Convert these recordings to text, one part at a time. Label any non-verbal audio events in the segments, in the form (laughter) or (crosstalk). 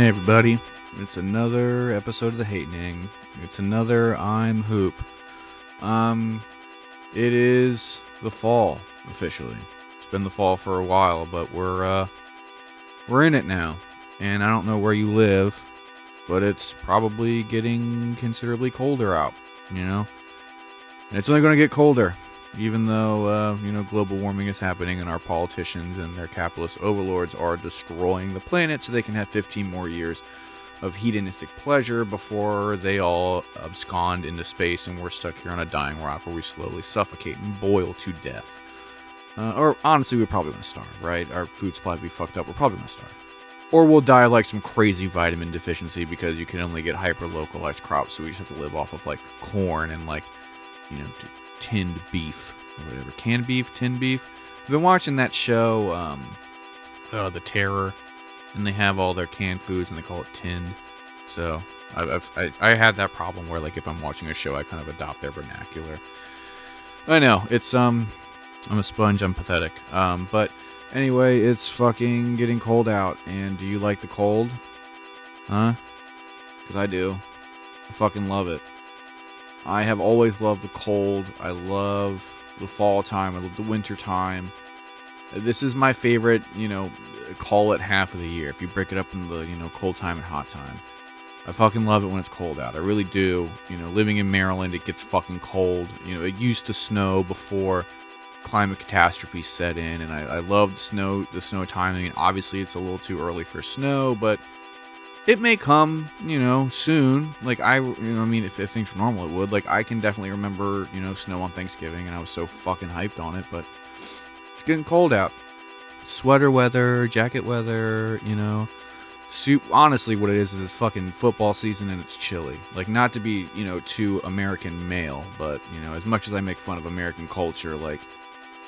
Hey, everybody. It's another episode of The Hatening. It's another I'm Hoop. Um, it is the fall, officially. Been the fall for a while, but we're uh we're in it now. And I don't know where you live, but it's probably getting considerably colder out. You know, and it's only going to get colder even though uh, you know global warming is happening and our politicians and their capitalist overlords are destroying the planet so they can have 15 more years of hedonistic pleasure before they all abscond into space and we're stuck here on a dying rock where we slowly suffocate and boil to death. Uh, or honestly, we're probably gonna starve, right? Our food supply will be fucked up. We're probably gonna starve. Or we'll die of like some crazy vitamin deficiency because you can only get hyper localized crops, so we just have to live off of like corn and like, you know, tinned beef or whatever. Canned beef, tinned beef. I've been watching that show, um, uh, The Terror, and they have all their canned foods and they call it tinned. So I've, I've, I, I had that problem where like if I'm watching a show, I kind of adopt their vernacular. I know it's um, I'm a sponge. I'm pathetic. Um, but anyway, it's fucking getting cold out. And do you like the cold? Huh? Because I do. I fucking love it. I have always loved the cold. I love the fall time. I love the winter time. This is my favorite, you know, call it half of the year. If you break it up into the, you know, cold time and hot time. I fucking love it when it's cold out. I really do. You know, living in Maryland, it gets fucking cold. You know, it used to snow before climate catastrophe set in, and I, I love the snow, the snow timing. Obviously, it's a little too early for snow, but it may come, you know, soon. Like I, you know, I mean, if, if things were normal, it would. Like I can definitely remember, you know, snow on Thanksgiving, and I was so fucking hyped on it. But it's getting cold out. Sweater weather, jacket weather, you know. Soup. Honestly, what it is is it's fucking football season and it's chilly. Like not to be, you know, too American male, but you know, as much as I make fun of American culture, like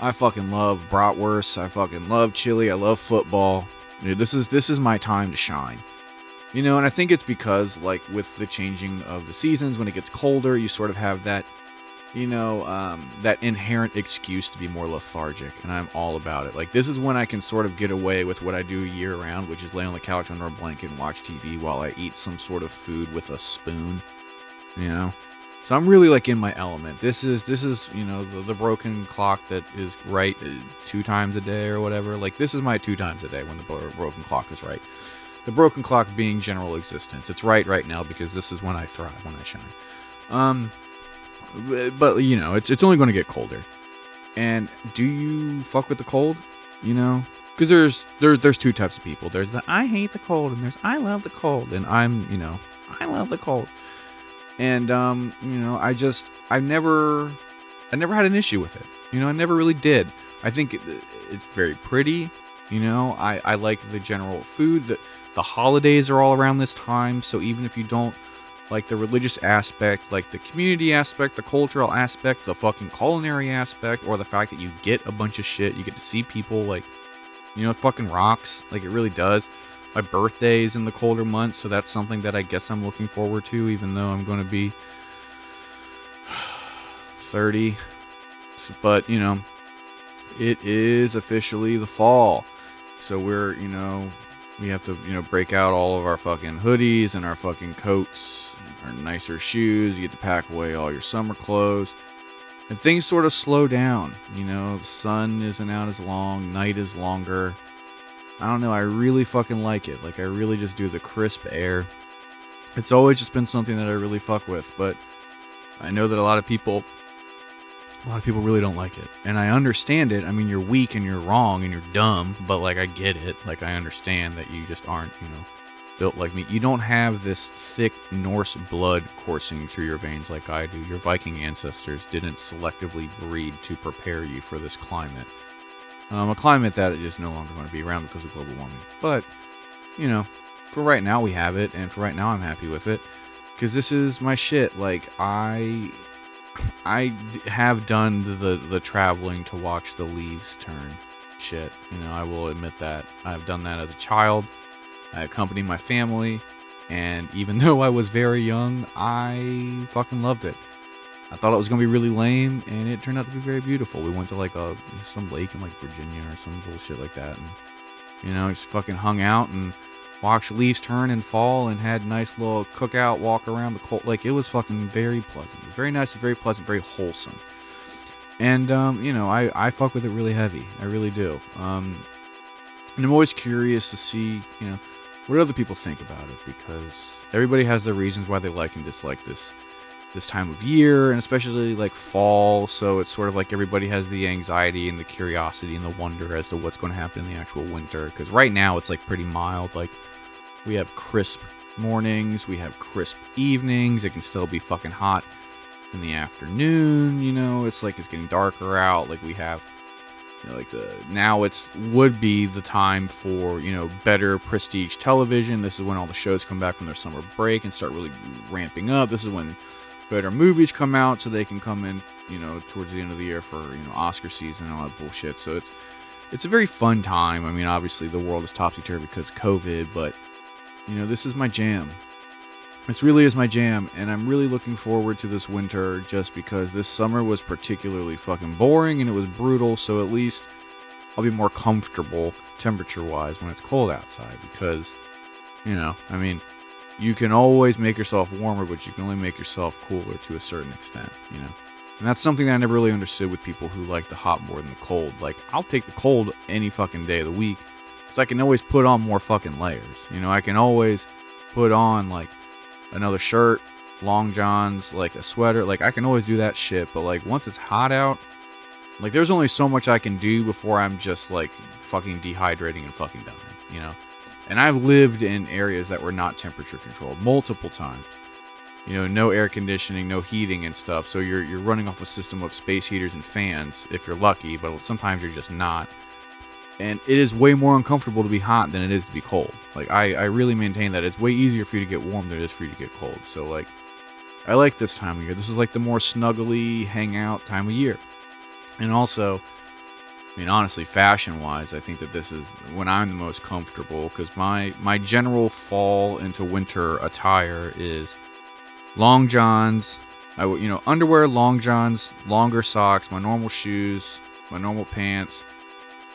I fucking love bratwurst. I fucking love chili. I love football. Dude, this is this is my time to shine. You know, and I think it's because, like, with the changing of the seasons, when it gets colder, you sort of have that, you know, um, that inherent excuse to be more lethargic, and I'm all about it. Like, this is when I can sort of get away with what I do year round, which is lay on the couch under a blanket and watch TV while I eat some sort of food with a spoon, you know? So I'm really like in my element. This is this is you know the, the broken clock that is right uh, two times a day or whatever. Like this is my two times a day when the broken clock is right the broken clock being general existence. It's right right now because this is when I thrive, when I shine. Um, but you know, it's it's only going to get colder. And do you fuck with the cold? You know, because there's there's there's two types of people. There's the I hate the cold, and there's I love the cold, and I'm you know I love the cold. And um, you know, I just I never I never had an issue with it. You know, I never really did. I think it, it's very pretty. You know, I I like the general food that the holidays are all around this time, so even if you don't like the religious aspect, like the community aspect, the cultural aspect, the fucking culinary aspect, or the fact that you get a bunch of shit, you get to see people like, you know, fucking rocks. Like it really does. My birthday is in the colder months, so that's something that I guess I'm looking forward to, even though I'm going to be (sighs) 30. But, you know, it is officially the fall. So we're, you know, we have to, you know, break out all of our fucking hoodies and our fucking coats, our nicer shoes. You get to pack away all your summer clothes. And things sort of slow down. You know, the sun isn't out as long, night is longer. I don't know, I really fucking like it. Like, I really just do the crisp air. It's always just been something that I really fuck with, but I know that a lot of people a lot of people really don't like it. And I understand it. I mean, you're weak and you're wrong and you're dumb, but like I get it. Like I understand that you just aren't, you know, built like me. You don't have this thick Norse blood coursing through your veins like I do. Your Viking ancestors didn't selectively breed to prepare you for this climate. Um, a climate that is no longer going to be around because of global warming. But, you know, for right now we have it, and for right now I'm happy with it because this is my shit. Like I I have done the the traveling to watch the leaves turn. Shit, you know, I will admit that I've done that as a child. I accompanied my family, and even (laughs) though I was very young, I fucking loved it. I thought it was gonna be really lame, and it turned out to be very beautiful. We went to like a some lake in like Virginia or some bullshit like that, and you know, just fucking hung out and watched leaves turn and fall and had nice little cookout walk around the cold. Like it was fucking very pleasant. It was very nice, very pleasant, very wholesome. And um, you know, I I fuck with it really heavy. I really do. Um, and I'm always curious to see, you know, what other people think about it because everybody has their reasons why they like and dislike this this time of year and especially like fall so it's sort of like everybody has the anxiety and the curiosity and the wonder as to what's going to happen in the actual winter because right now it's like pretty mild like we have crisp mornings we have crisp evenings it can still be fucking hot in the afternoon you know it's like it's getting darker out like we have you know, like the now it's would be the time for you know better prestige television. This is when all the shows come back from their summer break and start really ramping up. This is when better movies come out so they can come in you know towards the end of the year for you know oscar season and all that bullshit. So it's it's a very fun time. I mean obviously the world is topsy-turvy because of covid but you know this is my jam. This really is my jam and i'm really looking forward to this winter just because this summer was particularly fucking boring and it was brutal. So at least i'll be more comfortable temperature wise when it's cold outside because you know i mean you can always make yourself warmer but you can only make yourself cooler to a certain extent you know and that's something that i never really understood with people who like the hot more than the cold like i'll take the cold any fucking day of the week because i can always put on more fucking layers you know i can always put on like another shirt, long johns, like a sweater. Like I can always do that shit, but like once it's hot out, like there's only so much I can do before I'm just like fucking dehydrating and fucking dying, you know? And I've lived in areas that were not temperature controlled multiple times. You know, no air conditioning, no heating and stuff. So you're you're running off a system of space heaters and fans if you're lucky, but sometimes you're just not and it is way more uncomfortable to be hot than it is to be cold. Like I, I really maintain that it's way easier for you to get warm than it is for you to get cold. So like I like this time of year. This is like the more snuggly hangout time of year. And also, I mean honestly, fashion wise, I think that this is when I'm the most comfortable because my my general fall into winter attire is long johns, I you know underwear, long johns, longer socks, my normal shoes, my normal pants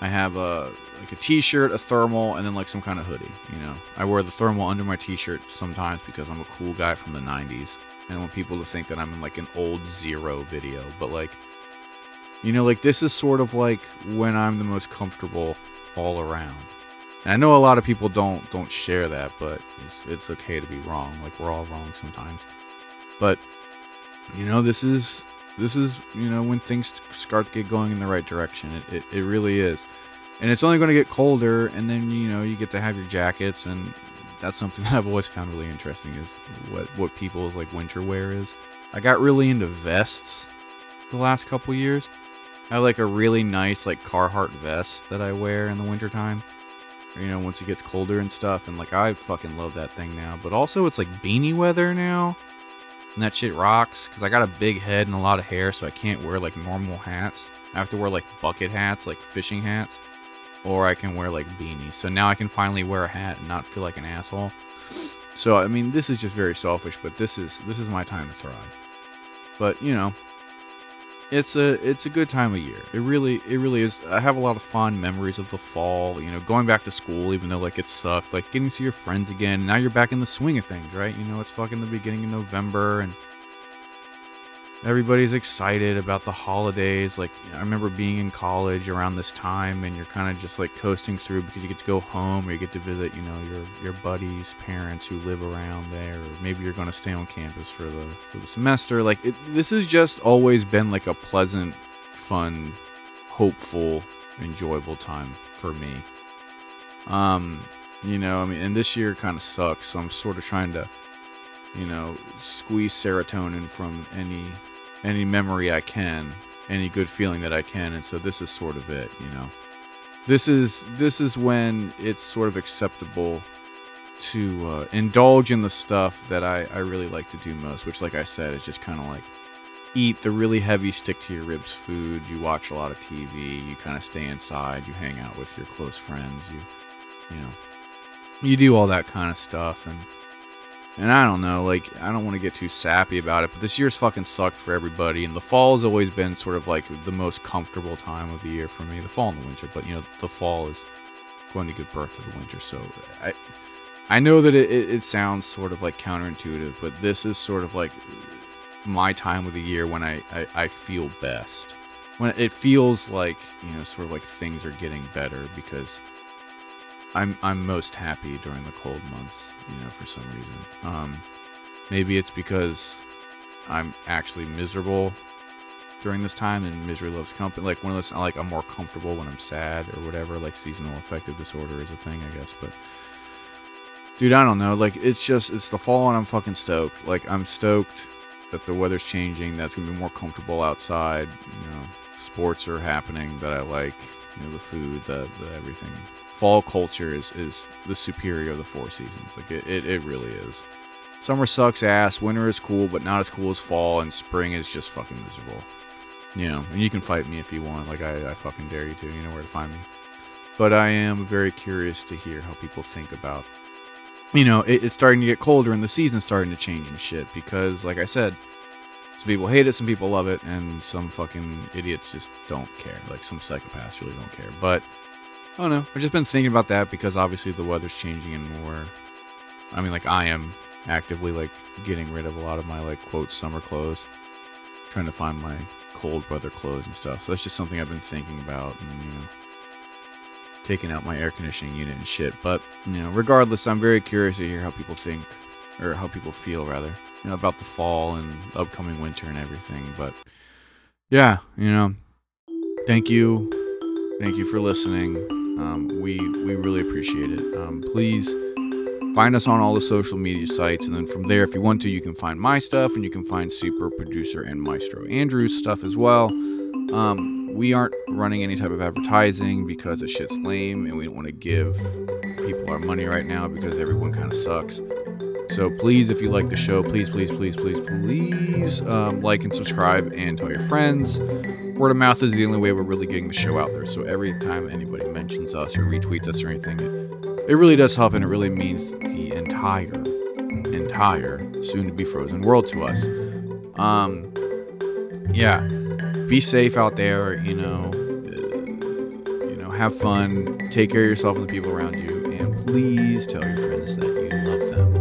I have a like a t-shirt, a thermal, and then like some kind of hoodie. You know, I wear the thermal under my t-shirt sometimes because I'm a cool guy from the '90s, and I want people to think that I'm in like an old Zero video. But like, you know, like this is sort of like when I'm the most comfortable all around. And I know a lot of people don't don't share that, but it's, it's okay to be wrong. Like we're all wrong sometimes. But you know, this is this is you know when things start to get going in the right direction it, it, it really is and it's only going to get colder and then you know you get to have your jackets and that's something (laughs) that i've always found really interesting is what what people's like winter wear is i got really into vests the last couple years i have like a really nice like carhartt vest that i wear in the wintertime you know once it gets colder and stuff and like i fucking love that thing now but also it's like beanie weather now and that shit rocks because I got a big head and a lot of hair, so I can't wear like normal hats. I have to wear like bucket hats, like fishing hats, or I can wear like beanies. So now I can finally wear a hat and not feel like an asshole. So I mean, this is just very selfish, but this is this is my time to thrive. But you know, it's a it's a good time of year. It really it really is. I have a lot of fond memories of the fall. You know, going back to school, even though like it sucked, like getting to see your friends again. Now you're back in the swing of things, right? You know, it's fucking the beginning of November, and everybody's excited about the holidays. Like I remember being in college around this time, and you're kind of just like coasting through because you get to go home or you get to visit, you know, your your buddies' parents who live around there, or maybe you're going to stay on campus for the for the semester. Like it, this has just always been like a pleasant, fun, hopeful, enjoyable time for me. Um, you know, I mean, and this year kind of sucks, so I'm sort of trying to you know, squeeze serotonin from any any memory I can, any good feeling that I can, and so this is sort of it, you know. This is this is when it's sort of acceptable to uh, indulge in the stuff that I, I really like to do most, which, like I said, is just kind of like eat the really heavy stick to your ribs food. You watch a lot of TV. You kind of stay inside. You hang out with your close friends. You, you know, you do all that kind of stuff, and and I don't know, like, I don't want to get too sappy about it, but this year's fucking sucked for everybody. And the fall has always been sort of like the most comfortable time of the year for me. The fall and the winter, but you know, the fall is going to give birth to the winter. So I, I know that it, it, it sounds sort of like counterintuitive, but this is sort of like my time of the year when I, I, I feel best. When it feels like, you know, sort of like things are getting better because I'm I'm most happy during the cold months, you know, for some reason. Um, maybe it's because I'm actually miserable during this time and misery loves company. Like one of those, like I'm more comfortable when I'm sad or whatever. Like seasonal affective disorder is a thing, I guess. But dude, I don't know. Like it's just it's the fall and I'm fucking stoked. Like I'm stoked that the weather's changing. That's gonna be more comfortable outside. You know, sports are happening that I like. You know, the food, the, the everything. Fall culture is is the superior of the four seasons. Like it, it, it really is. Summer sucks ass. Winter is cool, but not as cool as fall. And spring is just fucking miserable. You know, and you can fight me if you want. Like I, I fucking dare you to. You know where to find me. But I am very curious to hear how people think about you know, it, it's starting to get colder and the season's starting to change and shit because, like I said, some people hate it, some people love it, and some fucking idiots just don't care. Like some psychopaths really don't care. But Oh, Don't know. I've just been thinking about that because obviously the weather's changing and more. I mean, like I am actively like getting rid of a lot of my like quote summer clothes, trying to find my cold weather clothes and stuff. So that's just something I've been thinking about, and you know taking out my air conditioning unit and shit. But, you know, regardless, I'm very curious to hear how people think, or how people feel, rather, you know, about the fall and upcoming winter and everything. But, yeah, you know, thank you. Thank you for listening. Um, we, we really appreciate it. Um, please find us on all the social media sites. And then from there, if you want to, you can find my stuff and you can find super producer and maestro Andrew's stuff as well. Um, we aren't running any type of advertising because it shit's lame and we don't want to give people our money right now because everyone kind of sucks. So please, if you like the show, please, please, please, please, please um, like and subscribe and tell your friends. Word of mouth is the only way we're really getting the show out there. So every time anybody mentions us or retweets us or anything, it, it really does help and it really means the entire, entire soon to be frozen world to us. Um, yeah be safe out there. You know, you know, have fun. Take care of yourself and the people around you, and please tell your friends that you love